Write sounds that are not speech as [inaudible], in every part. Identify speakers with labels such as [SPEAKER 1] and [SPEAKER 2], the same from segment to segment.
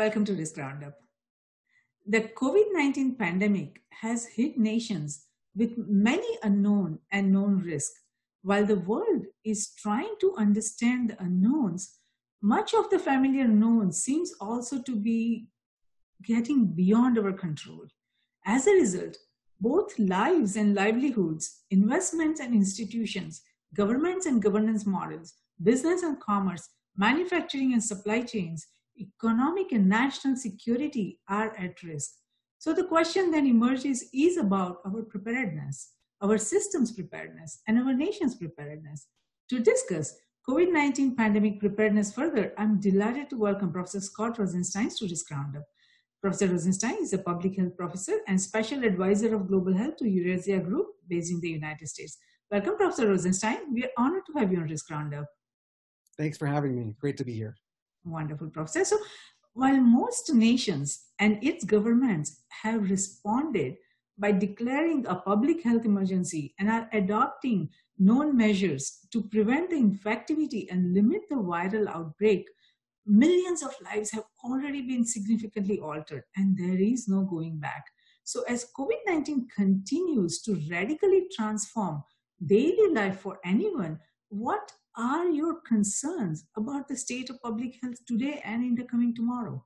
[SPEAKER 1] Welcome to this roundup. The COVID 19 pandemic has hit nations with many unknown and known risks. While the world is trying to understand the unknowns, much of the familiar known seems also to be getting beyond our control. As a result, both lives and livelihoods, investments and institutions, governments and governance models, business and commerce, manufacturing and supply chains, economic and national security are at risk. So the question then emerges is about our preparedness, our systems preparedness, and our nation's preparedness. To discuss COVID-19 pandemic preparedness further, I'm delighted to welcome Professor Scott Rosenstein to this roundup. Professor Rosenstein is a public health professor and special advisor of global health to Eurasia Group based in the United States. Welcome, Professor Rosenstein. We are honored to have you on this roundup.
[SPEAKER 2] Thanks for having me. Great to be here.
[SPEAKER 1] Wonderful, process. So, while most nations and its governments have responded by declaring a public health emergency and are adopting known measures to prevent the infectivity and limit the viral outbreak, millions of lives have already been significantly altered and there is no going back. So, as COVID 19 continues to radically transform daily life for anyone, what are your concerns about the state of public health today and in the coming tomorrow?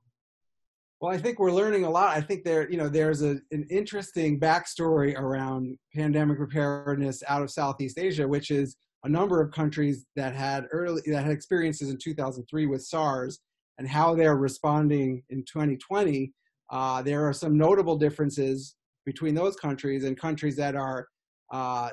[SPEAKER 2] Well, I think we're learning a lot. I think there, you know, there's a, an interesting backstory around pandemic preparedness out of Southeast Asia, which is a number of countries that had early that had experiences in 2003 with SARS and how they're responding in 2020. Uh, there are some notable differences between those countries and countries that are uh,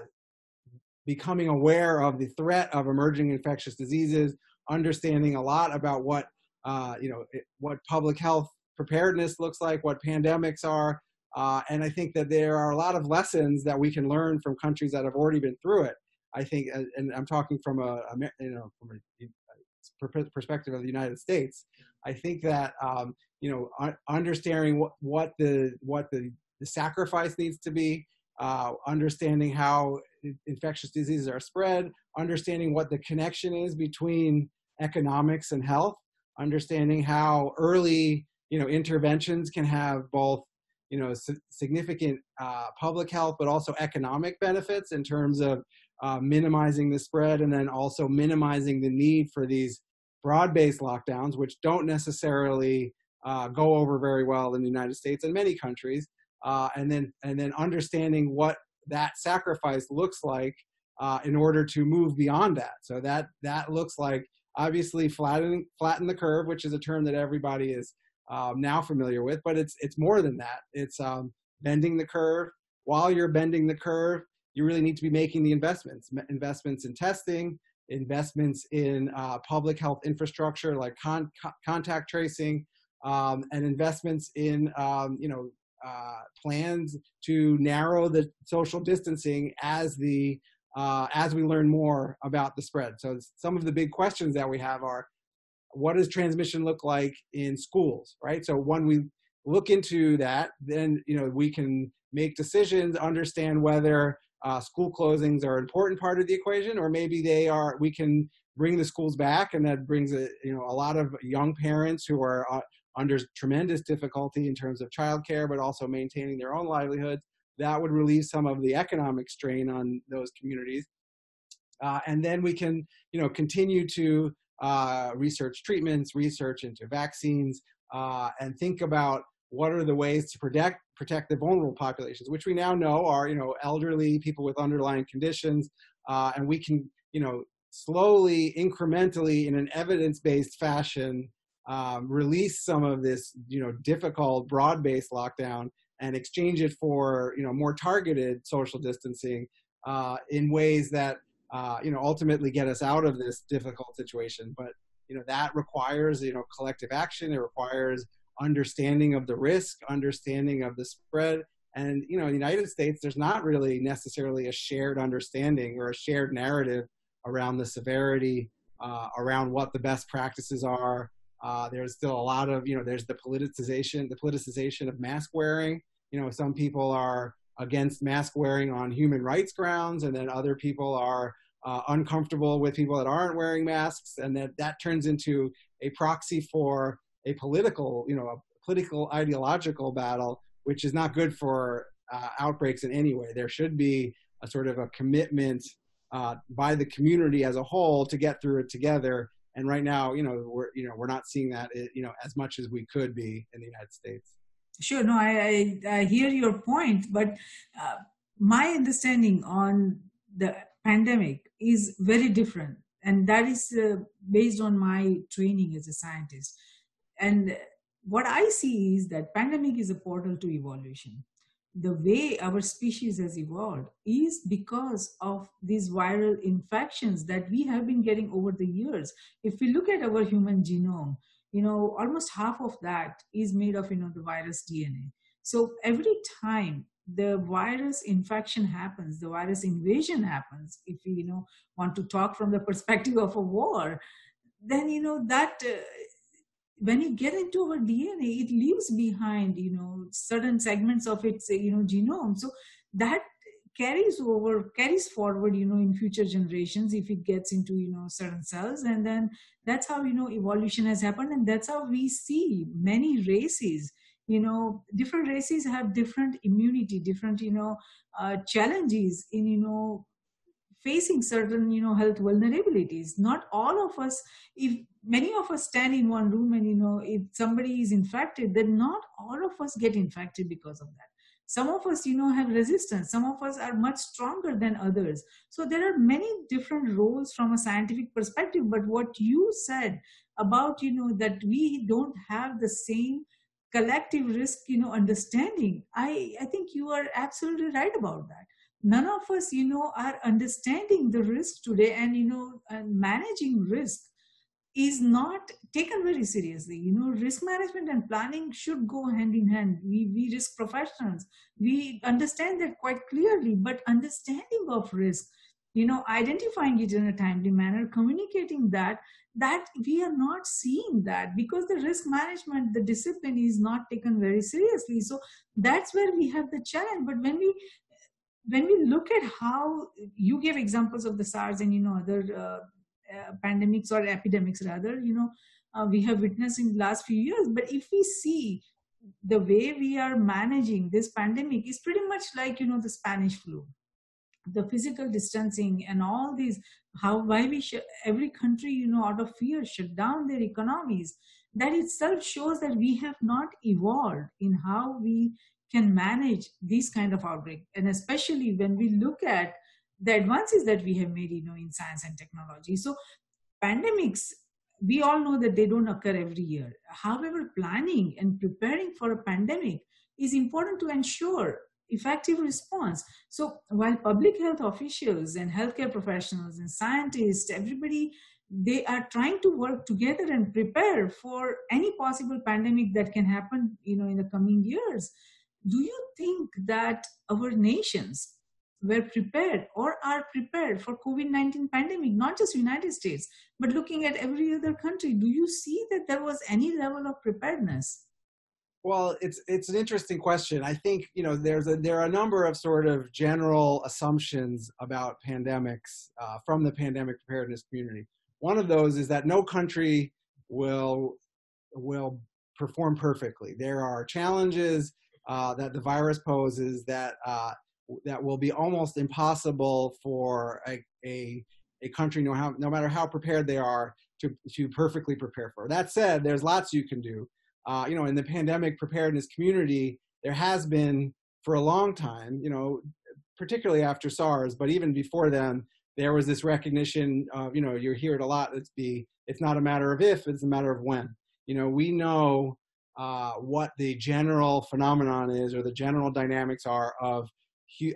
[SPEAKER 2] becoming aware of the threat of emerging infectious diseases, understanding a lot about what uh, you know what public health preparedness looks like, what pandemics are, uh, and I think that there are a lot of lessons that we can learn from countries that have already been through it. I think, and I'm talking from a, a you know from a perspective of the United States. I think that um, you know understanding what, what the what the, the sacrifice needs to be, uh, understanding how infectious diseases are spread, understanding what the connection is between economics and health, understanding how early you know interventions can have both you know significant uh, public health but also economic benefits in terms of uh, minimizing the spread and then also minimizing the need for these broad-based lockdowns which don't necessarily uh, go over very well in the united states and many countries uh, and then and then understanding what that sacrifice looks like uh, in order to move beyond that. So that that looks like obviously flatten flatten the curve, which is a term that everybody is um, now familiar with, but it's it's more than that. It's um, bending the curve. While you're bending the curve, you really need to be making the investments, investments in testing, investments in uh, public health infrastructure like con- contact tracing, um, and investments in um, you know uh, plans to narrow the social distancing as the uh, as we learn more about the spread. So some of the big questions that we have are, what does transmission look like in schools, right? So when we look into that, then you know we can make decisions, understand whether uh, school closings are an important part of the equation, or maybe they are. We can bring the schools back, and that brings a you know a lot of young parents who are uh, under tremendous difficulty in terms of childcare, but also maintaining their own livelihoods. That would relieve some of the economic strain on those communities. Uh, and then we can, you know, continue to uh, research treatments, research into vaccines, uh, and think about what are the ways to protect protect the vulnerable populations, which we now know are, you know, elderly people with underlying conditions, uh, and we can, you know, slowly, incrementally, in an evidence-based fassion, um, release some of this, you know, difficult broad-based lockdown and exchange it for, you know, more targeted social distancing uh, in ways that, uh, you know, ultimately get us out of this difficult situation. But, you know, that requires, you know, collective action. It requires understanding of the risk, understanding of the spread. And, you know, in the United States, there's not really necessarily a shared understanding or a shared narrative around the severity, uh, around what the best practices are, uh, there's still a lot of, you know, there's the politicization, the politicization of mask wearing. You know, some people are against mask wearing on human rights grounds, and then other people are uh, uncomfortable with people that aren't wearing masks, and that that turns into a proxy for a political, you know, a political ideological battle, which is not good for uh, outbreaks in any way. There should be a sort of a commitment uh, by the community as a whole to get through it together. And right now, you know, we're you know we're not seeing that you know as much as we could be in the United States.
[SPEAKER 1] Sure, no, I I, I hear your point, but uh, my understanding on the pandemic is very different, and that is uh, based on my training as a scientist. And what I see is that pandemic is a portal to evolution the way our species has evolved is because of these viral infections that we have been getting over the years. If we look at our human genome, you know, almost half of that is made of, you know, the virus DNA. So every time the virus infection happens, the virus invasion happens, if we, you know, want to talk from the [laughs] perspective of a war, then, you know, that uh, when you get into our DNA, it leaves behind, you know, certain segments of its, you know, genome. So that carries over, carries forward, you know, in future generations if it gets into, you know, certain cells. And then that's how, you know, evolution has happened. And that's how we see many races, you know, different races have different immunity, different, you know, uh, challenges in, you know, facing certain you know health vulnerabilities not all of us if many of us stand in one room and you know if somebody is infected then not all of us get infected because of that. Some of us you know have resistance. Some of us are much stronger than others. So there are many different roles from a scientific perspective but what you said about you know that we don't have the same collective risk you know understanding i i think you are absolutely right about that. None of us you know are understanding the risk today and you know and managing risk is not taken very seriously. You know risk management and planning should go hand in hand. We we risk professionals. We understand that quite clearly but understanding of risk you know identifying it in a timely manner communicating that that we are not seeing that because the risk management the discipline is not taken very seriously. So that's where we have the challenge. But when we when we look at how you gave examples of the SARS and you know other uh, pandemics or epidemics rather, you know, uh, we have witnessed in the last few years. But if we see the way we are managing this pandemic is pretty much like you know the Spanish flu, the physical distancing and all these how why we should every country you know out of fear shut down their economies. That itself shows that we have not evolved in how we can manage these kind of outbreak and especially when we look at the advances that we have made you know in science and technology. So pandemics we all know that they don't occur every year. However planning and preparing for a pandemic is important to ensure effective response. So while public health officials and healthcare professionals and scientists everybody they are trying to work together and prepare for any possible pandemic that can happen you know in the coming years. Do you think that our nations were prepared or are prepared for covid-19 pandemic not just united states but looking at every other country do you see that there was any level of preparedness?
[SPEAKER 2] Well it's it's an interesting question. I think you know there's a there are a number of sort of general assumptions about pandemics uh, from the pandemic preparedness community. One of those is that no country will will perform perfectly. There are challenges uh, that the virus poses that uh, that will be almost impossible for a, a, a country, no, how, no matter how prepared they are, to, to perfectly prepare for. That said, there's lots you can do. Uh, you know, in the pandemic preparedness community, there has been for a long time, you know, particularly after SARS, but even before then, there was this recognition of, you know, you hear it a lot. It's be, it's not a matter of if, it's a matter of when. You know, we know uh, what the general phenomenon is or the general dynamics are of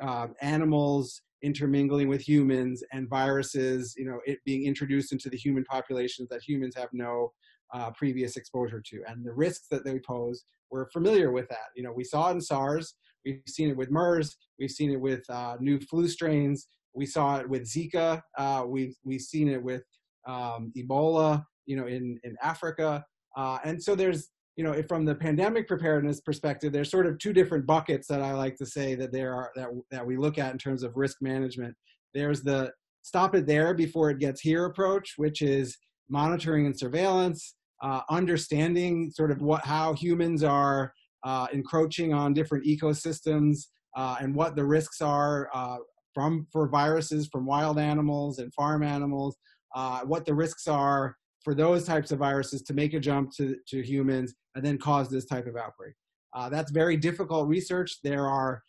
[SPEAKER 2] uh, animals intermingling with humans and viruses, you know, it being introduced into the human populations that humans have no uh, previous exposure to. And the risks that they pose, we're familiar with that. You know, we saw it in SARS, we've seen it with MERS, we've seen it with uh, new flu strains, we saw it with Zika, uh, we've, we've seen it with um, Ebola, you know, in, in Africa. Uh, and so there's you know, from the pandemic preparedness perspective, there's sort of two different buckets that I like to say that there are that that we look at in terms of risk management. There's the stop it there before it gets here approach, which is monitoring and surveillance. uh, understanding sort of what how humans are uh, encroaching on different ecosystems uh, and what the risks are uh, from for viruses from wild animals and farm animals, uh, what the risks are for those types of viruses to make a jump to, to humans and then cause this type of outbreak. Uh, that's very difficult research. There are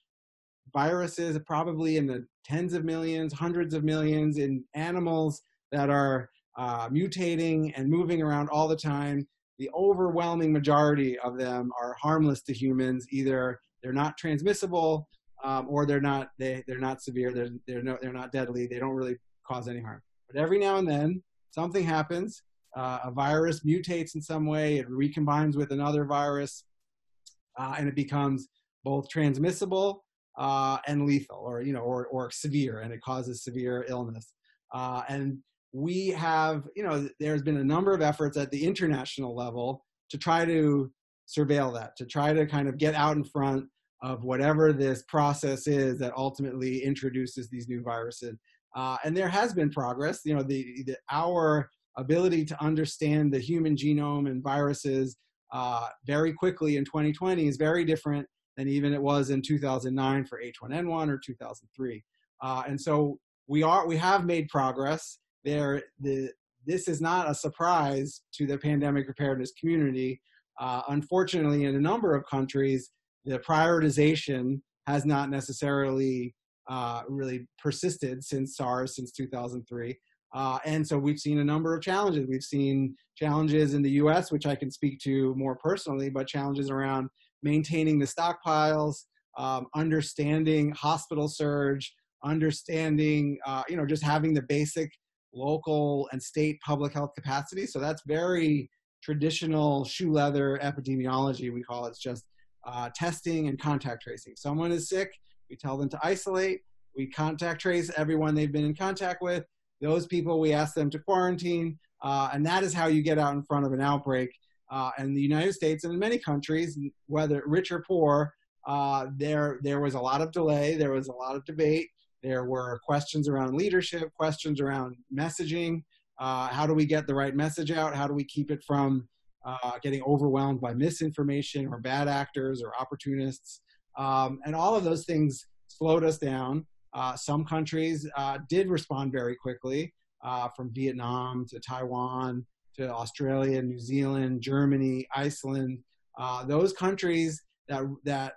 [SPEAKER 2] viruses probably in the tens of millions, hundreds of millions in animals that are uh, mutating and moving around all the time. The overwhelming majority of them are harmless to humans. Either they're not transmissible um, or they're not they, they're not severe. They're they're no, they're not deadly. They don't really cause any harm. But every now and then something happens. Uh, a virus mutates in some way. It recombines with another virus, uh, and it becomes both transmissible uh, and lethal, or you know, or or severe, and it causes severe illness. Uh, and we have, you know, there's been a number of efforts at the international level to try to surveil that, to try to kind of get out in front of whatever this process is that ultimately introduces these new viruses. Uh, and there has been progress. You know, the, the, our ability to understand the human genome and viruses uh, very quickly in 2020 is very different than even it was in 2009 for H1N1 or 2003. Uh, and so we are we have made progress there the this is not a surprise to the pandemic preparedness community. Uh, unfortunately, in a number of countries, the prioritization has not necessarily uh, really persisted since SARS, since 2003. Uh, and so we've seen a number of challenges. We've seen challenges in the US, which I can speak to more personally, but challenges around maintaining the stockpiles, um, understanding hospital surge, understanding, uh, you know, just having the basic local and state public health capacity. So that's very traditional shoe leather epidemiology. We call it it's just uh, testing and contact tracing. Someone is sick, we tell them to isolate. We contact trace everyone they've been in contact with. Those people, we ask them to quarantine. Uh, and that is how you get out in front of an outbreak. Uh, in the United States and in many countries, whether rich or poor, uh, there there was a lot of delay. There was a lot of debate. There were questions around leadership, questions around messaging. Uh, how do we get the right message out? How do we keep it from uh, getting overwhelmed by misinformation or bad actors or opportunists? Um, and all of those things slowed us down. Uh, some countries uh, did respond very quickly, uh, from Vietnam to Taiwan to Australia, New Zealand, Germany, Iceland. Uh, those countries that that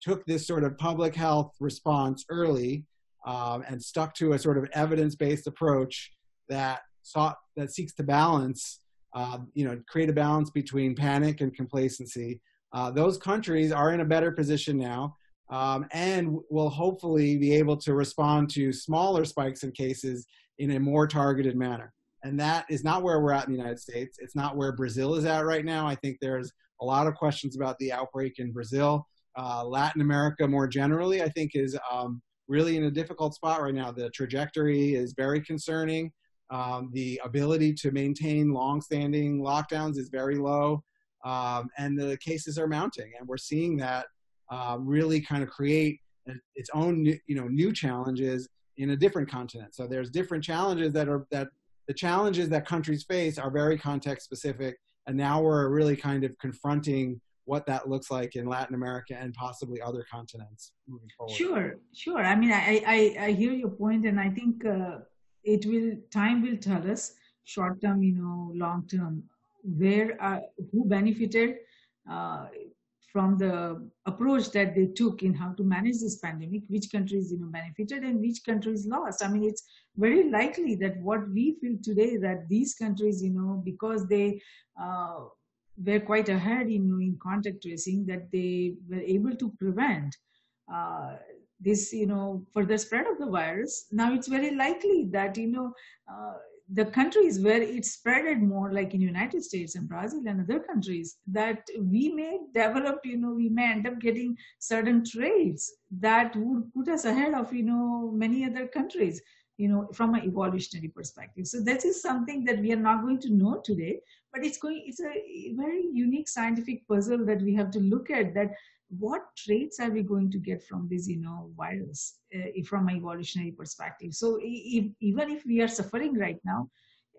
[SPEAKER 2] took this sort of public health response early um, and stuck to a sort of evidence-based approach that sought that seeks to balance, uh, you know, create a balance between panic and complacency. Uh, those countries are in a better position now, um, and will hopefully be able to respond to smaller spikes in cases in a more targeted manner. And that is not where we're at in the United States. It's not where Brazil is at right now. I think there's a lot of questions about the outbreak in Brazil. Uh, Latin America, more generally, I think is um, really in a difficult spot right now. The trajectory is very concerning. Um, the ability to maintain long-standing lockdowns is very low, um, and the cases are mounting. And we're seeing that uh, really kind of create its own, you know, new challenges in a different continent. So there's different challenges that are that the challenges that countries face are very context specific, and now we're really kind of confronting what that looks like in Latin America and possibly other continents moving forward.
[SPEAKER 1] Sure, sure. I mean, I I, I hear your point, and I think uh, it will time will tell us short term, you know, long term, where uh, who benefited uh, from the approach that they took in how to manage this pandemic, which countries you know benefited and which countries lost. I mean, it's very likely that what we feel today that these countries, you know, because they uh, were quite ahead in, in contact tracing that they were able to prevent uh, this you know further spread of the virus now it's very likely that you know uh, the countries where it spreaded more like in united states and brazil and other countries that we may develop you know we may end up getting certain traits that would put us ahead of you know many other countries you know from an evolutionary perspective. So this is something that we are not going to know today but it's going it's a very unique scientific puzzle that we have to look at that what traits are we going to get from this you know virus uh, from an evolutionary perspective? So if, even if we are suffering right now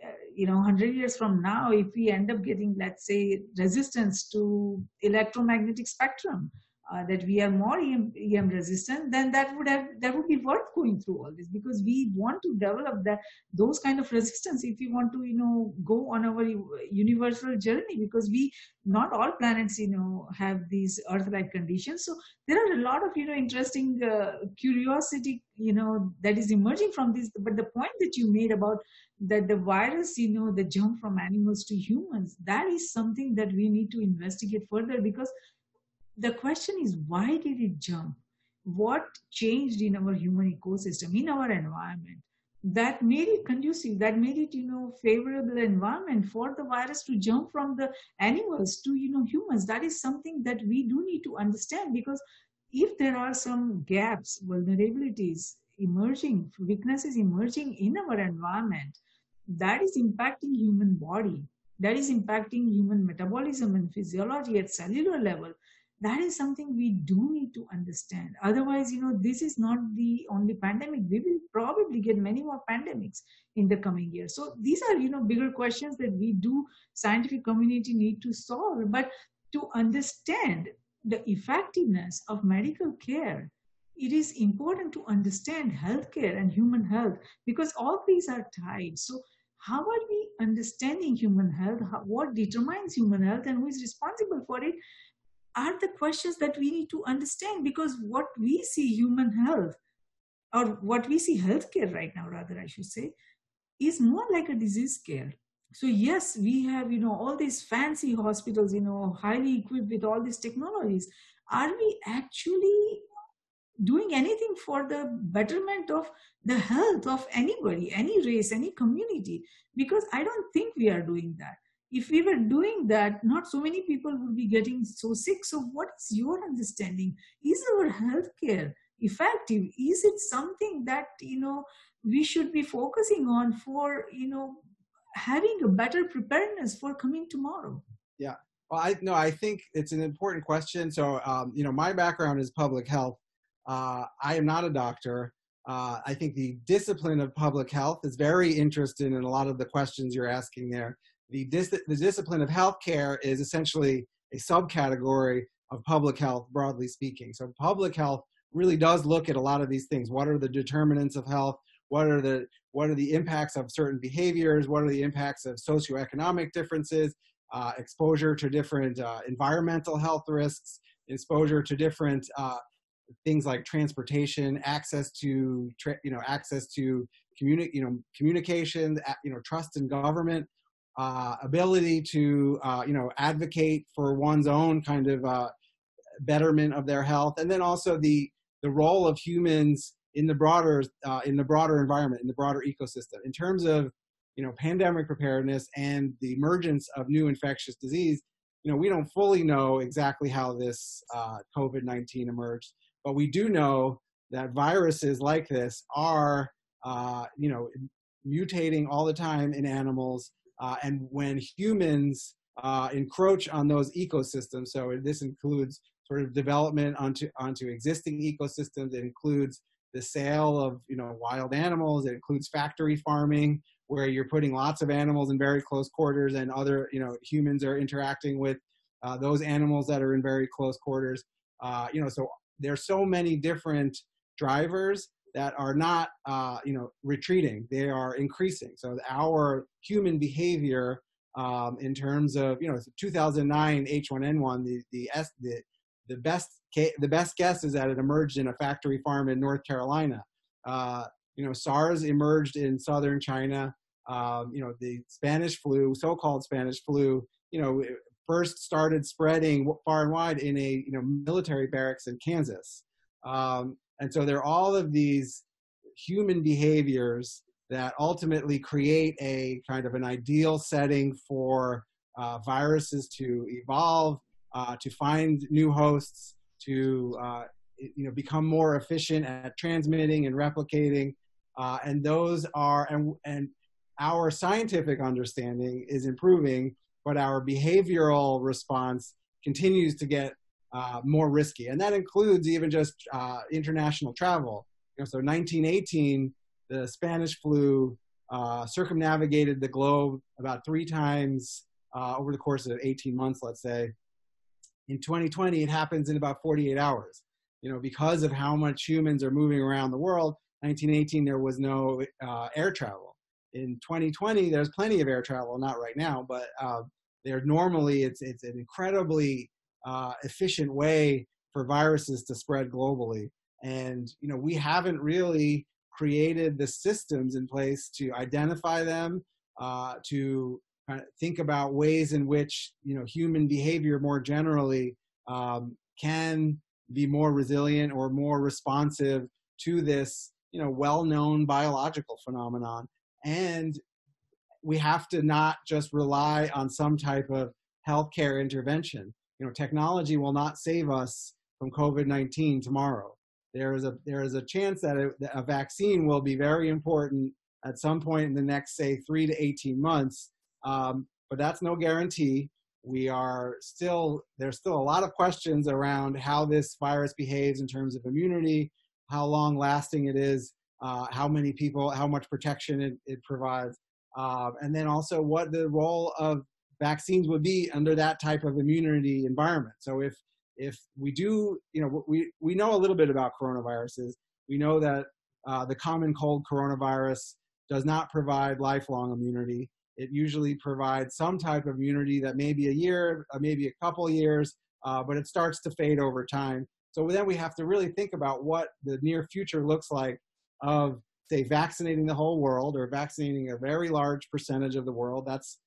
[SPEAKER 1] uh, you know 100 years from now if we end up getting let's say resistance to electromagnetic spectrum uh, that we are more EM, EM, resistant, then that would have that would be worth going through all this because we want to develop that those kind of resistance if we want to you know go on our universal journey because we not all planets you know have these Earth-like conditions. So there are a lot of you know interesting uh, curiosity you know that is emerging from this. But the point that you made about that the virus you know the jump from animals to humans that is something that we need to investigate further because the question is why did it jump? What changed in our human ecosystem, in our environment? that made it conducive that made it you know favorable environment for the virus to jump from the animals to you know humans that is something that we do need to understand because if there are some gaps vulnerabilities emerging weaknesses emerging in our environment that is impacting human body that is impacting human metabolism and physiology at cellular level that is something we do need to understand. Otherwise you know this is not the only pandemic. We will probably get many more pandemics in the coming years so these are you know bigger questions that we do scientific community need to solve. But to understand the effectiveness of medical care it is important to understand healthcare and human health because all these are tied. So how are we understanding human health? What determines human health and who is responsible for it are the questions that we need to understand because what we see human health or what we see healthcare right now rather i should say is more like a disease care so yes we have you know all these fancy hospitals you know highly equipped with all these technologies. Are we actually doing anything for the betterment of the health of anybody any race any community? Because i don't think we are doing that if we were doing that, not so many people would be getting so sick. So, what is your understanding? Is our healthcare effective? Is it something that you know we should be focusing on for you know having a better preparedness for coming tomorrow?
[SPEAKER 2] Yeah. Well, I no, I think it's an important question. So, um, you know, my background is public health. Uh, I am not a doctor. Uh, I think the discipline of public health is very interested in a lot of the questions you're asking there the, dis- the discipline of healthcare is essentially a subcategory of public health, broadly speaking. So public health really does look at a lot of these things. What are the determinants of health? What are the what are the impacts of certain behaviors? What are the impacts of socioeconomic differences? Uh, exposure to different uh, environmental health risks, exposure to different uh, things like transportation, access to tra- you know access to communi- you know communication, you know trust in government uh, ability to uh, you know advocate for one's own kind of uh, betterment of their health, and then also the the role of humans in the broader uh, in the broader environment in the broader ecosystem in terms of you know pandemic preparedness and the emergence of new infectious disease. You know we don't fully know exactly how this uh, COVID-19 emerged, but we do know that viruses like this are uh, you know mutating all the time in animals uh, and when humans uh, encroach on those ecosystems, so this includes sort of development onto onto existing ecosystems. It includes the sale of you know wild animals. It includes factory farming, where you're putting lots of animals in very close quarters, and other you know humans are interacting with uh, those animals that are in very close quarters. Uh, you know, so there's so many different drivers that are not uh, you know retreating. They are increasing. So our human behavior um, in terms of you know 2009 h1n1 the the the, the best the best guess is that it emerged in a factory farm in north carolina. Uh, you know sars emerged in southern china. Um, you know the spanish flu so-called spanish flu you know first started spreading far and wide in a you know military barracks in kansas. Um, and so there are all of these human behaviors that ultimately create a kind of an ideal setting for uh, viruses to evolve, uh, to find new hosts, to uh, you know become more efficient at transmitting and replicating. Uh, and those are and and our scientific understanding is improving, but our behavioral response continues to get uh, more risky, and that includes even just uh, international travel. You know, so 1918, the Spanish flu uh, circumnavigated the globe about three times uh, over the course of 18 months, let's say. In 2020, it happens in about 48 hours. You know, because of how much humans are moving around the world. 1918, there was no uh, air travel. In 2020, there's plenty of air travel, not right now, but there normally it's it's an incredibly uh, efficient way for viruses to spread globally. And you know, we haven't really created the systems in place to identify them, uh, to think about ways in which you know human behavior more generally um, can be more resilient or more responsive to this you know well-known biological phenomenon and we have to not just rely on some type of healthcare intervention you know technology will not save us from covid-19 tomorrow. There is a there is a chance that a, a vaccine will be very important at some point in the next say 3 to 18 months. Um, but that's no guarantee. We are still there's still a lot of questions around how this virus behaves in terms of immunity how long lasting it is uh, how many people how much protection it, it provides. Uh, and then also what the role of vaccines would be under that type of immunity environment so if if we do you know we we know a little bit about coronaviruses we know that uh, the common cold coronavirus does not provide lifelong immunity it usually provides some type of immunity that may be a year, uh, maybe a couple years, uh, but it starts to fade over time. So then we have to really think about what the near future looks like of, say, vaccinating the whole world or vaccinating a very large percentage of the world. That's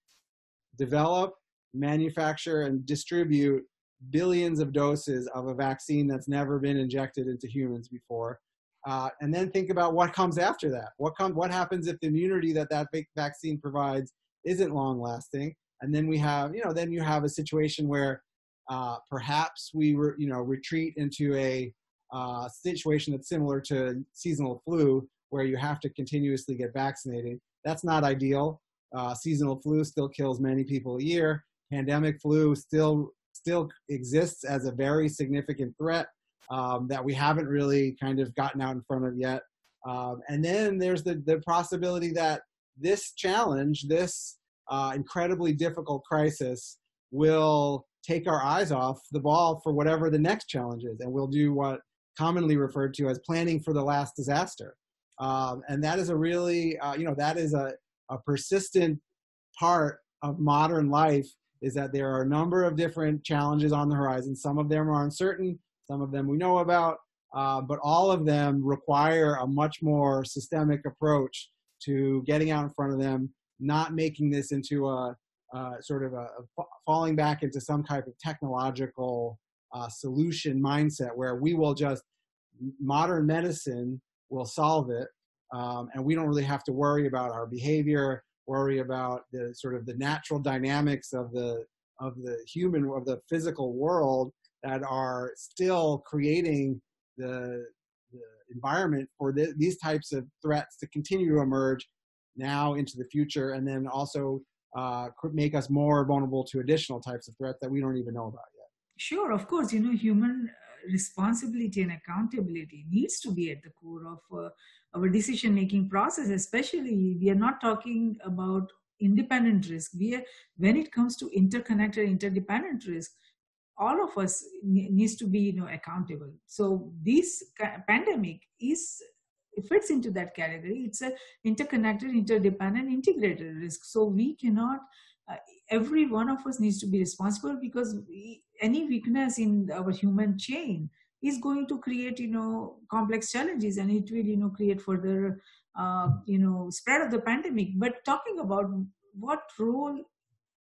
[SPEAKER 2] develop, manufacture, and distribute billions of doses of a vaccine that's never been injected into humans before. Uh, and then think about what comes after that. What comes? What happens if the immunity that that vaccine provides isn't long lasting and then we have you know then you have a situation where uh, perhaps we re, you know retreat into a uh, situation that's similar to seasonal flu where you have to continuously get vaccinated that's not ideal uh, seasonal flu still kills many people a year pandemic flu still still exists as a very significant threat um, that we haven't really kind of gotten out in front of yet um, and then there's the, the possibility that this challenge, this uh, incredibly difficult crisis, will take our eyes off the ball for whatever the next challenge is, and we'll do what commonly referred to as planning for the last disaster. Um, and that is a really, uh, you know, that is a, a persistent part of modern life is that there are a number of different challenges on the horizon. Some of them are uncertain, some of them we know about, uh, but all of them require a much more systemic approach to getting out in front of them, not making this into a, sort of a, a, falling back into some type of technological uh, solution mindset where we will just modern medicine will solve it, um, and we don't really have to worry about our behavior, worry about the sort of the natural dynamics of the of the human of the physical world that are still creating the environment for the, these types of threats to continue to emerge now into the future, and then also uh, make us more vulnerable to additional types of threats that we don't even know about yet.
[SPEAKER 1] Sure, of course, you know, human uh, responsibility and accountability needs to be at the core of uh, our decision making process especially we are not talking about independent risk. We are when it comes to interconnected interdependent risk all of us needs to be you know accountable. So this pandemic is it fits into that category it's a interconnected interdependent integrated risk. So we cannot uh, every one of us needs to be responsible because we, any weakness in our human chain is going to create you know complex challenges and it will you know create further uh, you know spread of the pandemic but talking about what role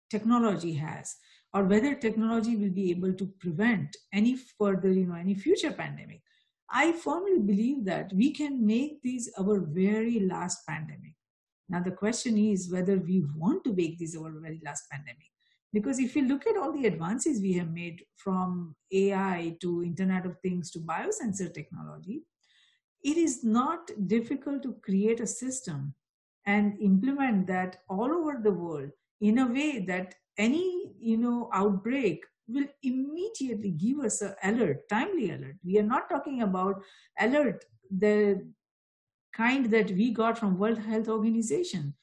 [SPEAKER 1] technology has or whether technology will be able to prevent any further, you know, any future pandemic. I firmly believe that we can make this our very last pandemic. Now, the question is whether we want to make this our very last pandemic. Because if you look at all the advances we have made from AI to Internet of Things to biosensor technology, it is not difficult to create a system and implement that all over the world in a way that any you know outbreak will immediately give us an alert timely alert we are not talking about alert the kind that we got from World Health Organization.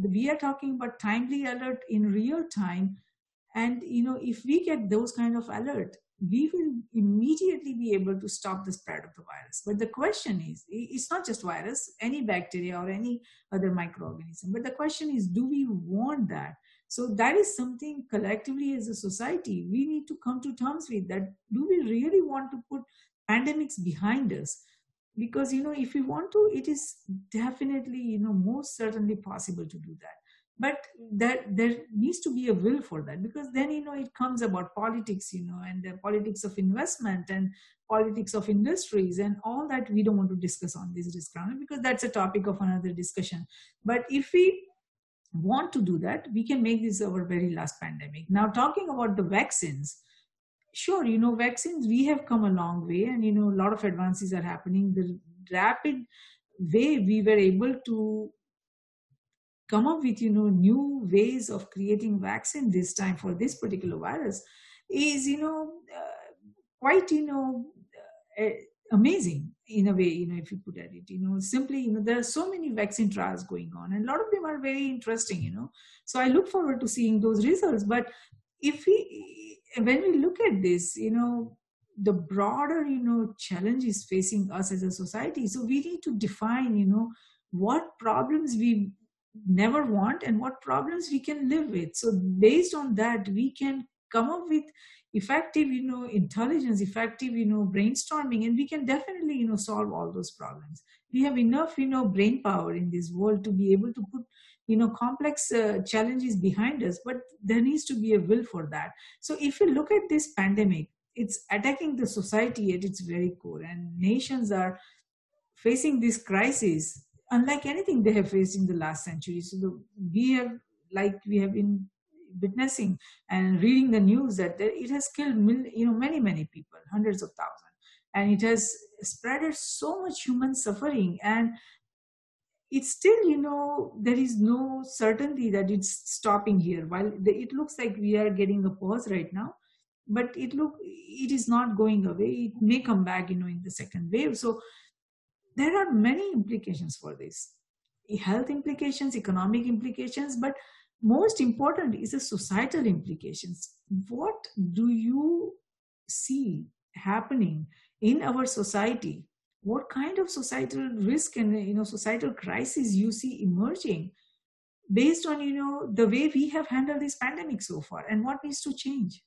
[SPEAKER 1] We are talking about timely alert in real time. And you know, if we get those kind of alert, we will immediately be able to stop the spread of the virus. But the question is, it's not just virus, any bacteria or any other microorganism. But the question is, do we want that? So that is something collectively as a society we need to come to terms with. That do we really want to put pandemics behind us? Because you know, if we want to, it is definitely you know most certainly possible to do that. But that there needs to be a will for that because then you know it comes about politics you know and the politics of investment and politics of industries and all that we don't want to discuss on this discount because that's a topic of another discussion. But if we want to do that we can make this our very last pandemic. Now talking about the vaccines sure you know vaccines we have come a long way and you know a lot of advances are happening. The rapid way we were able to come up with you know new ways of creating vaccine this time for this particular virus is you know uh, quite you know uh, amazing in a way you know if you put at it. You know simply you know there are so many vaccine trials going on and a lot of them are very interesting you know. So i look forward to seeing those results. But if we when we look at this you know the broader you know challenge is facing us as a society. So we need to define you know what problems we never want and what problems we can live with. So based on that we can come up with effective you know intelligence effective you know brainstorming and we can definitely you know solve all those problems. We have enough you know brain power in this world to be able to put you know complex uh, challenges behind us but there needs to be a will for that so if you look at this pandemic it's attacking the society at its very core and nations are facing this crisis unlike anything they have faced in the last century. So the, we have, like we have been witnessing and reading the news that it has killed you know many many people, hundreds of thousands, and it has spreaded so much human suffering and it's still you know there is no certainty that it's stopping here. While it looks like we are getting a pause right now but it look it is not going away. It may come back you know in the second wave. So there are many implications for this. Health implications economic implications but most important is the societal implications. What do you see happening in our society what kind of societal risk and you know societal crisis you see emerging based on you know the way we have handled this pandemic so far and what needs to change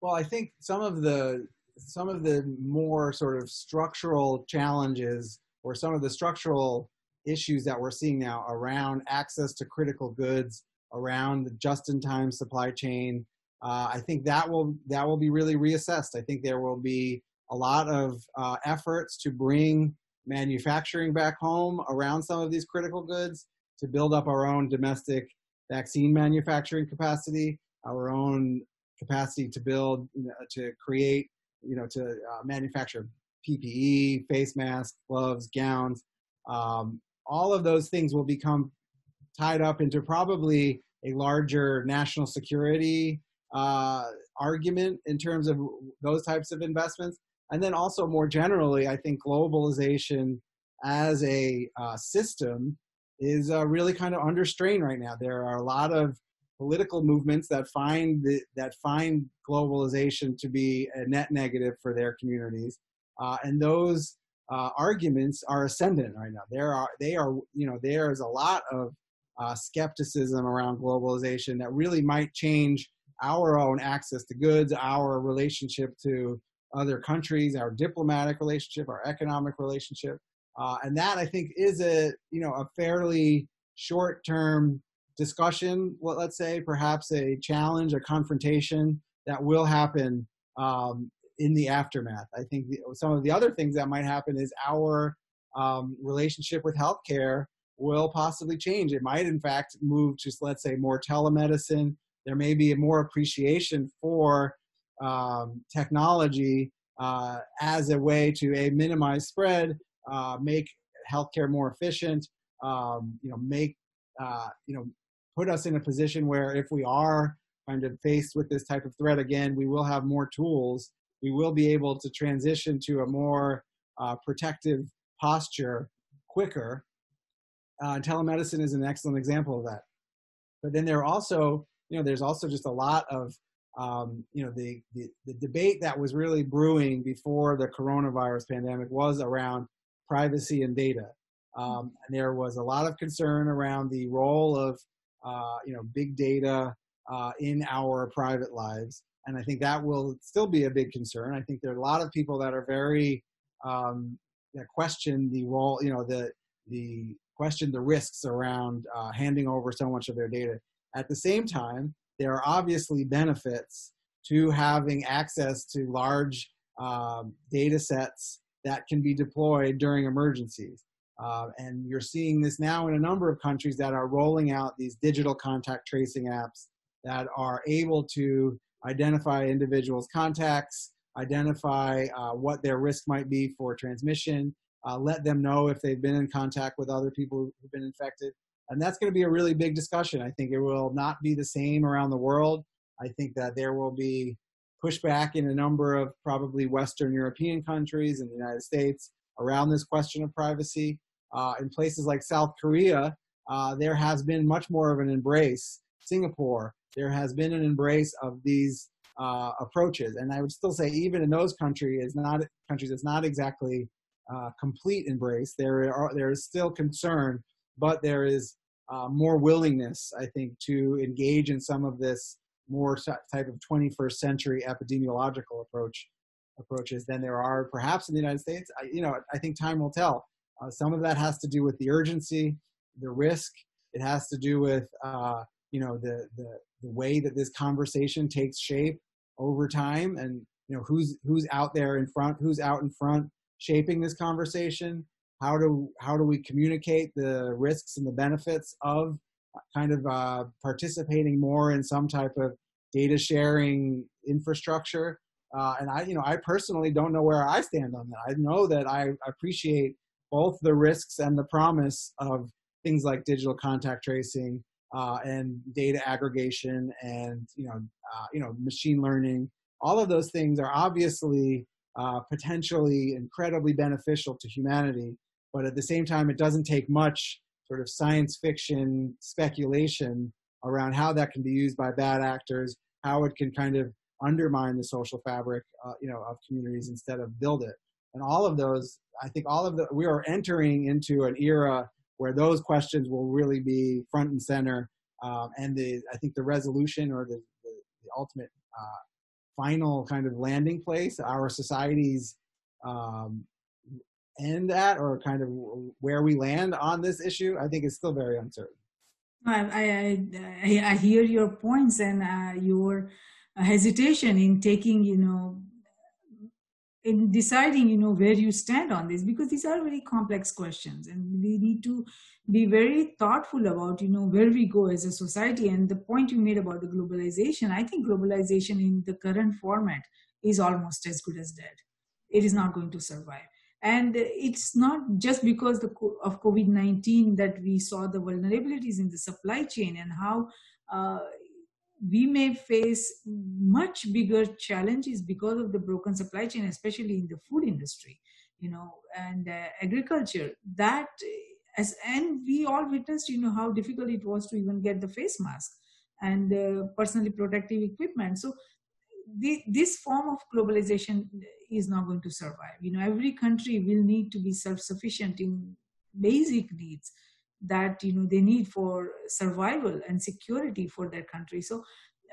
[SPEAKER 2] well i think some of the some of the more sort of structural challenges or some of the structural issues that we're seeing now around access to critical goods, around the just-in-time supply chain, uh, I think that will that will be really reassessed. I think there will be a lot of uh, efforts to bring manufacturing back home around some of these critical goods to build up our own domestic vaccine manufacturing capacity, our own capacity to build, to create you know, to uh, manufacture PPE, face masks, gloves, gowns. Um, all of those things will become tied up into probably a larger national security uh, argument in terms of those types of investments. And then also more generally, I think globalization as a uh, system is uh, really kind of under strain right now. There are a lot of political movements that find the, that find globalization to be a net negative for their communities, uh, and those uh, arguments are ascendant right now. There are they are you know there is a lot of uh, skepticism around globalization that really might change our own access to goods, our relationship to other countries, our diplomatic relationship, our economic relationship, uh, and that I think is a you know a fairly short term discussion, well, let's say, perhaps a challenge, a confrontation that will happen um, in the aftermath. I think the, some of the other things that might happen is our um, relationship with healthcare will possibly change. It might, in fact, move to, let's say, more telemedicine. There may be more appreciation for um, technology uh, as a way to a minimize spread, uh, make healthcare more efficient, um, you know, make uh, you know put us in a position where if we are kind of faced with this type of threat again, we will have more tools. We will be able to transition to a more uh, protective posture quicker. Uh, telemedicine is an excellent example of that. But then there are also, you know, there's also just a lot of, um, you know, the, the, the debate that was really brewing before the coronavirus pandemic was around privacy and data. Um, and there was a lot of concern around the role of, uh, you know, big data uh, in our private lives. And I think that will still be a big concern. I think there are a lot of people that are very um, that question the role, you know, the the question the risks around uh, handing over so much of their data. At the same time, there are obviously benefits to having access to large um, data sets that can be deployed during emergencies. Uh, and you're seeing this now in a number of countries that are rolling out these digital contact tracing apps that are able to identify individuals' contacts, identify uh, what their risk might be for transmission, uh, let them know if they've been in contact with other people who've been infected. And that's going to be a really big discussion. I think it will not be the same around the world. I think that there will be pushback in a number of probably Western European countries and the United States around this question of privacy. Uh, in places like South Korea, uh, there has been much more of an embrace. Singapore, there has been an embrace of these uh, approaches, and I would still say even in those countries, it's not countries, it's not exactly uh, complete embrace. There are there is still concern, but there is uh, more willingness, I think, to engage in some of this more type of 21st century epidemiological approach approaches than there are perhaps in the United States. I, you know, I think time will tell. Uh, some of that has to do with the urgency, the risk. It has to do with uh, you know the, the the way that this conversation takes shape over time, and you know who's who's out there in front, who's out in front shaping this conversation. How do how do we communicate the risks and the benefits of kind of uh, participating more in some type of data sharing infrastructure? Uh, and I, you know, I personally don't know where I stand on that. I know that I appreciate both the risks and the promise of things like digital contact tracing uh, and data aggregation and you know uh, you know machine learning all of those things are obviously uh, potentially incredibly beneficial to humanity but at the same time it doesn't take much sort of science fiction speculation around how that can be used by bad actors how it can kind of undermine the social fabric uh, you know of communities instead of build it and all of those i think all of the we are entering into an era where those questions will really be front and center. Um, and the I think the resolution or the, the, the ultimate uh, final kind of landing place, our society's um, end at, or kind of where we land on this issue, I think is still very uncertain.
[SPEAKER 1] I, I, I hear your points and uh, your hesitation in taking, you know, in deciding you know where you stand on this because these are very complex questions and we need to be very thoughtful about you know where we go as a society. And the point you made about the globalization i think globalization in the current format is almost as good as dead. It is not going to survive and it's not just because of covid-19 that we saw the vulnerabilities in the supply chain and how uh, we may face much bigger challenges because of the broken supply chain especially in the food industry you know and uh, agriculture. That as and we all witnessed you know how difficult it was to even get the face mask and uh, personally protective equipment. So the, this form of globalization is not going to survive. You know every country will need to be self-sufficient in basic needs that you know they need for survival and security for their country. So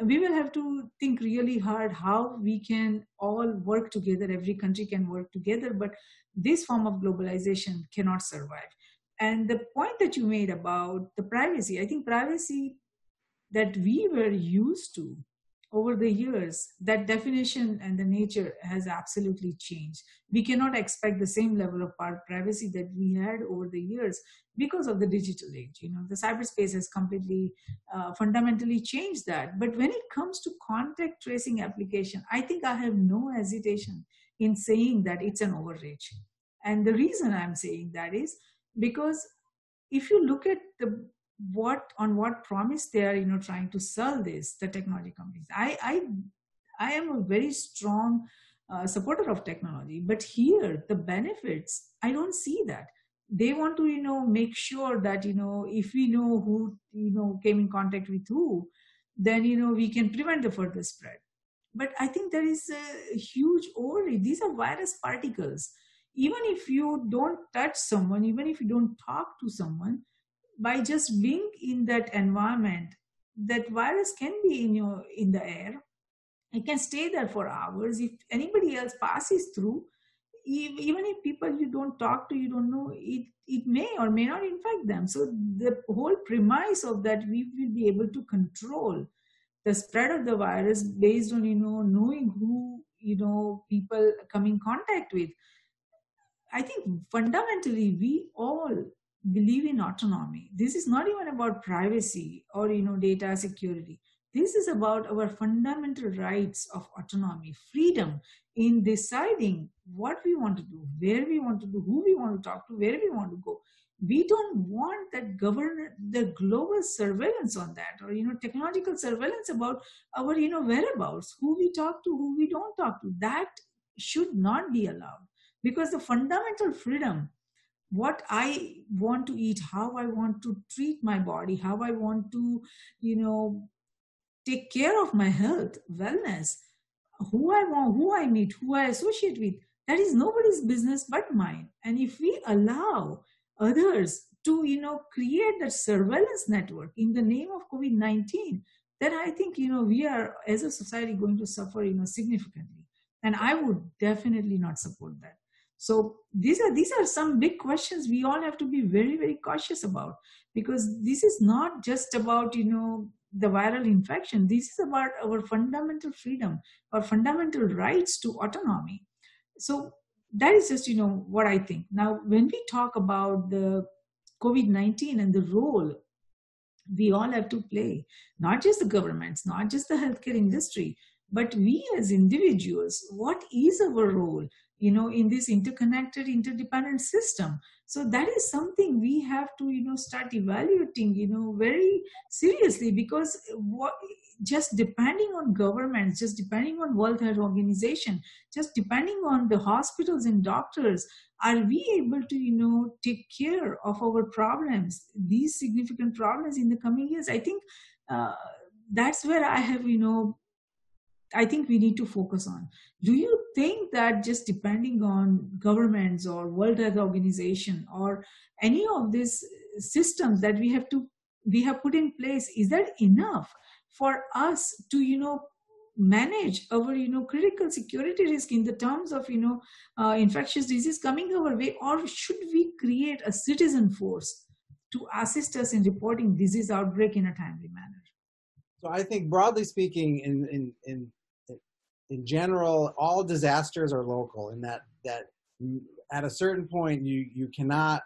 [SPEAKER 1] we will have to think really hard how we can all work together every country can work together but this form of globalization cannot survive. And the point that you made about the privacy i think privacy that we were used to over the years, that definition and the nature has absolutely changed. We cannot expect the same level of privacy that we had over the years because of the digital age. You know, the cyberspace has completely uh, fundamentally changed that. But when it comes to contact tracing application, I think I have no hesitation in saying that it's an overreach. And the reason I'm saying that is because if you look at the what on what promise they are you know trying to sell this the technology companies. I i i am a very strong uh, supporter of technology but here the benefits i don't see that. They want to you know make sure that you know if we know who you know came in contact with who then you know we can prevent the further spread. But i think there is a huge overlay. These are virus particles. Even if you don't touch someone even if you don't talk to someone by just being in that environment that virus can be in your in the air. It can stay there for hours. If anybody else passes through even if people you don't talk to you don't know it it may or may not infect them. So the whole premise of that we will be able to control the spread of the virus based on you know knowing who you know people come in contact with. I think fundamentally we all believe in autonomy. This is not even about privacy or you know data security. This is about our fundamental rights of autonomy freedom in deciding what we want to do where we want to do who we want to talk to where we want to go. We don't want that govern the global surveillance on that or you know technological surveillance about our you know whereabouts who we talk to who we don't talk to. That should not be allowed because the fundamental freedom what i want to eat how i want to treat my body how i want to you know take care of my health wellness who i want who i meet who i associate with. That is nobody's business but mine. And if we allow others to you know create that surveillance network in the name of covid-19 then i think you know we are as a society going to suffer you know significantly. And i would definitely not support that so these are these are some big questions we all have to be very very cautious about. Because this is not just about you know the viral infection. This is about our fundamental freedom our fundamental rights to autonomy. So that is just you know what i think. Now when we talk about the covid-19 and the role we all have to play not just the governments not just the healthcare industry but we as individuals what is our role you know in this interconnected interdependent system. So that is something we have to you know start evaluating you know very seriously because what just depending on governments just depending on world health organization just depending on the hospitals and doctors are we able to you know take care of our problems these significant problems in the coming years? I think uh, that's where i have you know I think we need to focus on. Do you think that just depending on governments or World Health Organization or any of these systems that we have to we have put in place is that enough for us to you know manage our you know critical security risk in the terms of you know uh, infectious disease coming our way or should we create a citizen force to assist us in reporting disease outbreak in a timely manner
[SPEAKER 2] so I think broadly speaking, in, in, in in general, all disasters are local in that that at a certain point you you cannot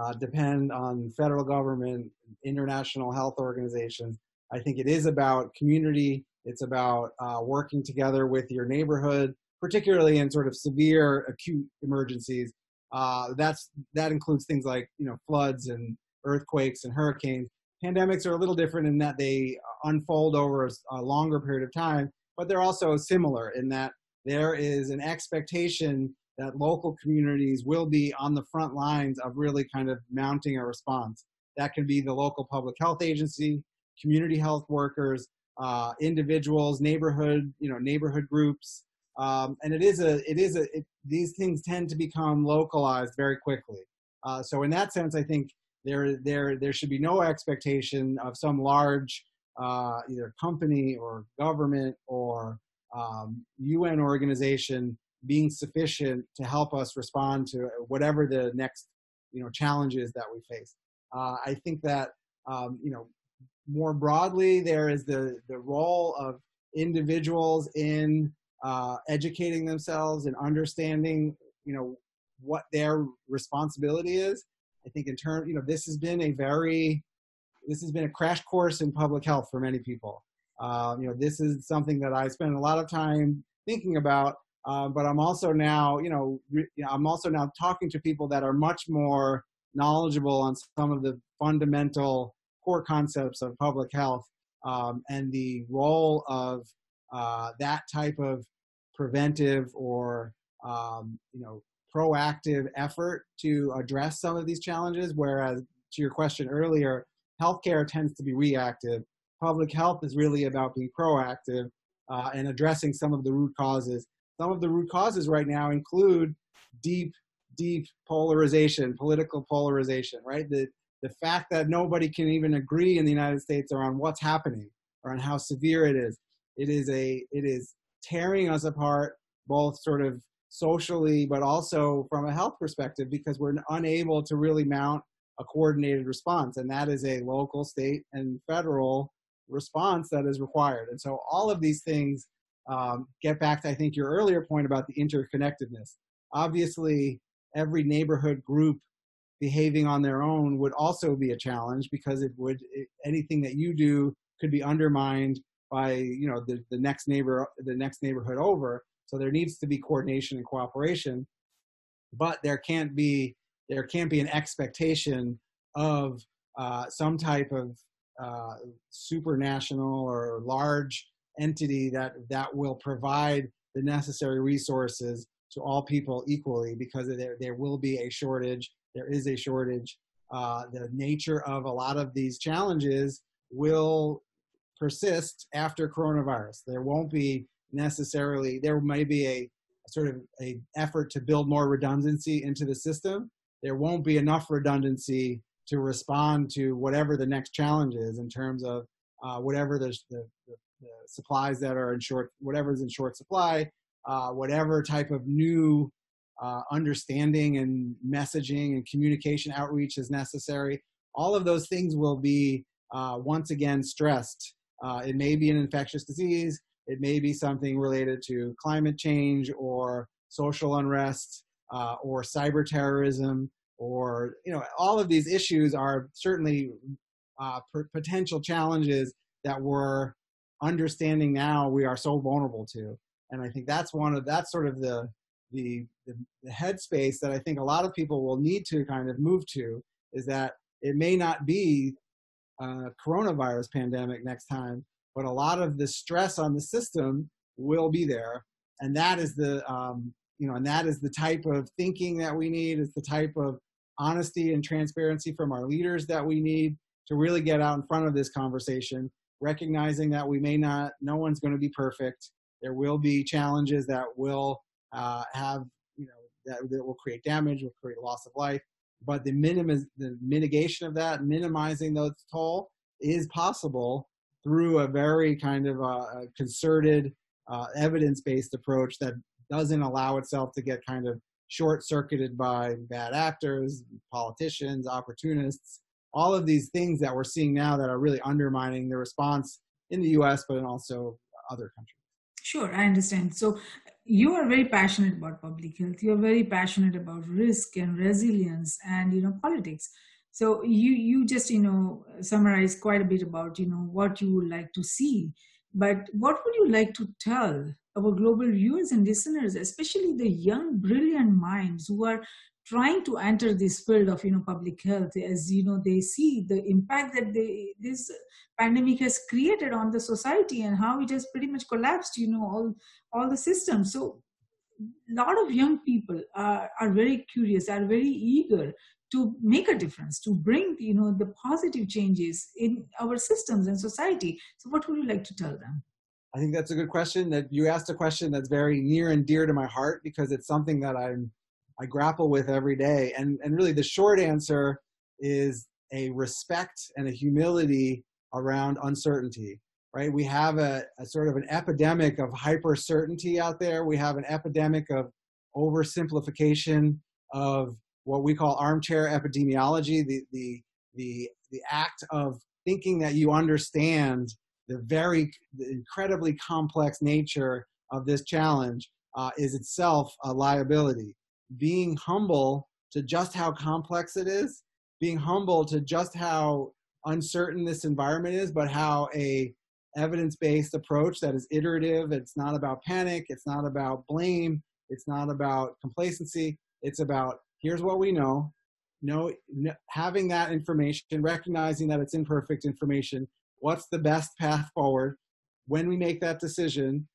[SPEAKER 2] uh, depend on federal government, international health organizations. I think it is about community. It's about uh, working together with your neighborhood, particularly in sort of severe acute emergencies. Uh, that's that includes things like you know floods and earthquakes and hurricanes. Pandemics are a little different in that they unfold over a, a longer period of time but they're also similar in that there is an expectation that local communities will be on the front lines of really kind of mounting a response. That can be the local public health agency, community health workers, uh, individuals, neighborhood, you know, neighborhood groups, um, and it is a, it is a, it, these things tend to become localized very quickly. Uh, so in that sense, I think there, there, there should be no expectation of some large uh, either company or government or um, UN organization being sufficient to help us respond to whatever the next you know challenges that we face. Uh, I think that um, you know more broadly there is the the role of individuals in uh, educating themselves and understanding you know what their responsibility is. I think in turn you know this has been a very this has been a crash course in public health for many people. Uh, you know, this is something that I spend a lot of time thinking about. Uh, but I'm also now, you know, re- I'm also now talking to people that are much more knowledgeable on some of the fundamental core concepts of public health um, and the role of uh, that type of preventive or um, you know proactive effort to address some of these challenges. Whereas to your question earlier, healthcare tends to be reactive. Public health is really about being proactive uh, and addressing some of the root causes. Some of the root causes right now include deep, deep polarization, political polarization, right? The, the fact that nobody can even agree in the United States around what's happening or on how severe it is. It is a, it is tearing us apart, both sort of socially, but also from a health perspective, because we're unable to really mount a coordinated response. And that is a local, state, and federal response that is required. And so all of these things um, get back to, I think, your earlier point about the interconnectedness. Obviously, every neighborhood group behaving on their own would also be a challenge because it would it, anything that you do could be undermined by you know the, the next neighbor the next neighborhood over so there needs to be coordination and cooperation but there can't be there can't be an expectation of uh, some type of uh, supranational or large entity that that will provide the necessary resources to all people equally because there, there will be a shortage. There is a shortage. Uh, the nature of a lot of these challenges will persist after coronavirus. There won't be necessarily there may be a, a sort of a effort to build more redundancy into the system there won't be enough redundancy to respond to whatever the next challenge is in terms of uh, whatever the, the, the, supplies that are in short, whatever is in short supply, uh, whatever type of new uh, understanding and messaging and communication outreach is necessary. All of those things will be uh, once again stressed. Uh, it may be an infectious disease. It may be something related to climate change or social unrest uh, or cyber terrorism or you know all of these issues are certainly uh, potential challenges that we're understanding now we are so vulnerable to. And i think that's one of that's sort of the the the, the headspace that i think a lot of people will need to kind of move to is that it may not be a coronavirus pandemic next time but a lot of the stress on the system will be there. And that is the um, you know and that is the type of thinking that we need is the type of honesty and transparency from our leaders that we need to really get out in front of this conversation, recognizing that we may not, no one's going to be perfect. There will be challenges that will uh, have, you know, that, that will create damage, will create loss of life. But the minimum, the mitigation of that, minimizing those toll, is possible through a very kind of uh, concerted, uh, evidence-based approach that doesn't allow itself to get kind of short circuited by bad actors, politicians, opportunists, all of these things that we're seeing now that are really undermining the response in the US, but in also other countries.
[SPEAKER 1] Sure, I understand. So you are very passionate about public health. You're very passionate about risk and resilience and you know politics. So you you just you know summarize quite a bit about you know what you would like to see. But what would you like to tell our global viewers and listeners, especially the young, brilliant minds who are trying to enter this field of you know public health. As you know they see the impact that they, this pandemic has created on the society and how it has pretty much collapsed you know all all the systems. So a lot of young people are, are very curious are very eager to make a difference to bring you know the positive changes in our systems and society. So what would you like to tell them
[SPEAKER 2] I think that's a good question. That you asked a question that's very near and dear to my heart because it's something that I'm I grapple with every day. And and really the short answer is a respect and a humility around uncertainty. Right? We have a, a sort of an epidemic of hyper certainty out there. We have an epidemic of oversimplification of what we call armchair epidemiology, the the the the act of thinking that you understand the very the incredibly complex nature of this challenge uh, is itself a liability. Being humble to just how complex it is, being humble to just how uncertain this environment is, but how a evidence-based approach that is iterative. It's not about panic. It's not about blame. It's not about complacency. It's about here's what we know. Know, having that information, recognizing that it's imperfect information, what's the best path forward when we make that decision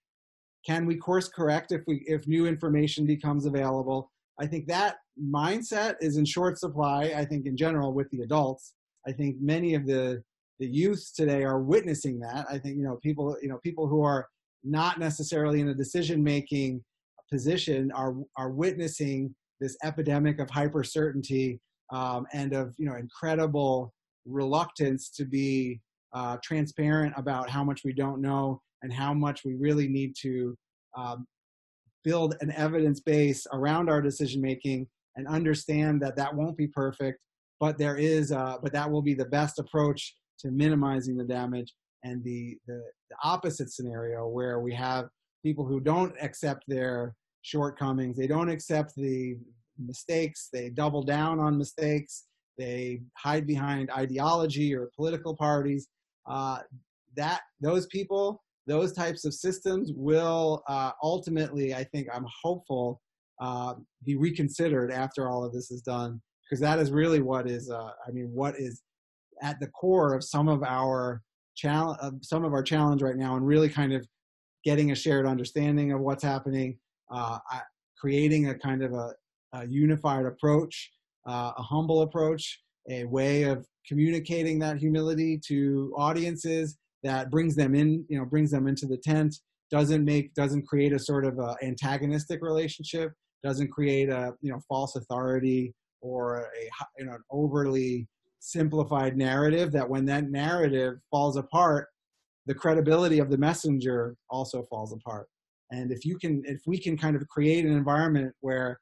[SPEAKER 2] can we course correct if we if new information becomes available I think that mindset is in short supply. I think in general with the adults. I think many of the the youth today are witnessing that. I think you know people you know people who are not necessarily in a decision making position are are witnessing this epidemic of hyper certainty um, and of you know incredible reluctance to be uh, transparent about how much we don't know and how much we really need to um, build an evidence base around our decision making and understand that that won't be perfect but there is uh, but that will be the best approach to minimizing the damage and the, the, the opposite scenario where we have people who don't accept their shortcomings. They don't accept the mistakes. They double down on mistakes. They hide behind ideology or political parties uh, that those people those types of systems will uh, ultimately i think i'm hopeful uh, be reconsidered after all of this is done. Because that is really what is uh, i mean what is at the core of some of our challenge some of our challenge right now and really kind of getting a shared understanding of what's happening uh, creating a kind of a, a unified approach a humble approach a way of communicating that humility to audiences that brings them in you know brings them into the tent doesn't make doesn't create a sort of a antagonistic relationship doesn't create a you know false authority or a you know an overly simplified narrative that when that narrative falls apart the credibility of the messenger also falls apart. And if you can if we can kind of create an environment where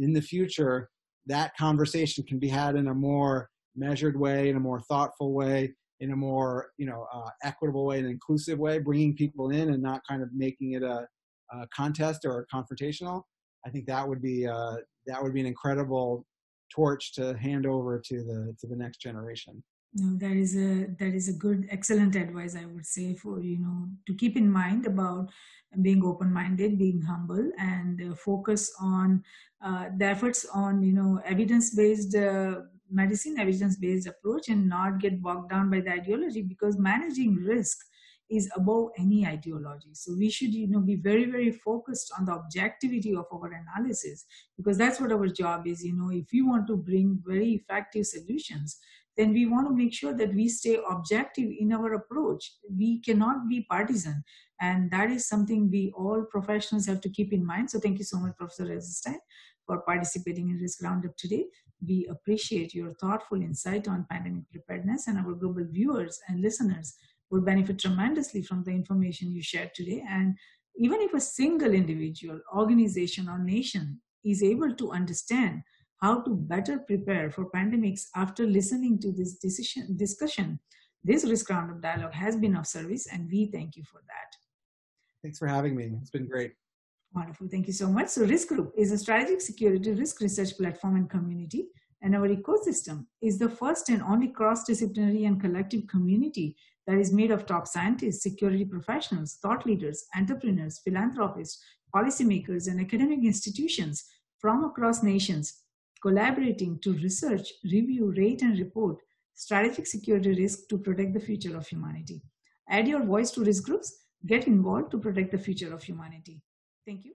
[SPEAKER 2] in the future that conversation can be had in a more measured way in a more thoughtful way in a more you know uh, equitable way and inclusive way bringing people in and not kind of making it a, a contest or a confrontational. I think that would be uh, that would be an incredible torch to hand over to the to the next generation
[SPEAKER 1] no that is a that is a good excellent advice i would say for you know to keep in mind about being open minded being humble and uh, focus on uh, the efforts on you know evidence based uh, medicine evidence based approach and not get bogged down by the ideology because managing risk is above any ideology. So we should you know be very very focused on the objectivity of our analysis because that's what our job is you know. If we want to bring very effective solutions then we want to make sure that we stay objective in our approach we cannot be partisan and that is something we all professionals have to keep in mind so thank you so much professor Eisenstein for participating in Risk Roundup today. We appreciate your thoughtful insight on pandemic preparedness, and our global viewers and listeners will benefit tremendously from the information you shared today. And even if a single individual, organization, or nation is able to understand how to better prepare for pandemics after listening to this decision, discussion, this Risk Roundup dialogue has been of service, and we thank you for that.
[SPEAKER 2] Thanks for having me. It's been great.
[SPEAKER 1] Wonderful. Thank you so much. So Risk Group is a strategic security risk research platform and community. And our ecosystem is the first and only cross-disciplinary and collective community that is made of top scientists, security professionals, thought leaders, entrepreneurs, philanthropists, policymakers, and academic institutions from across nations collaborating to research, review, rate, and report strategic security risk to protect the future of humanity. Add your voice to risk groups, get involved to protect the future of humanity. Thank you.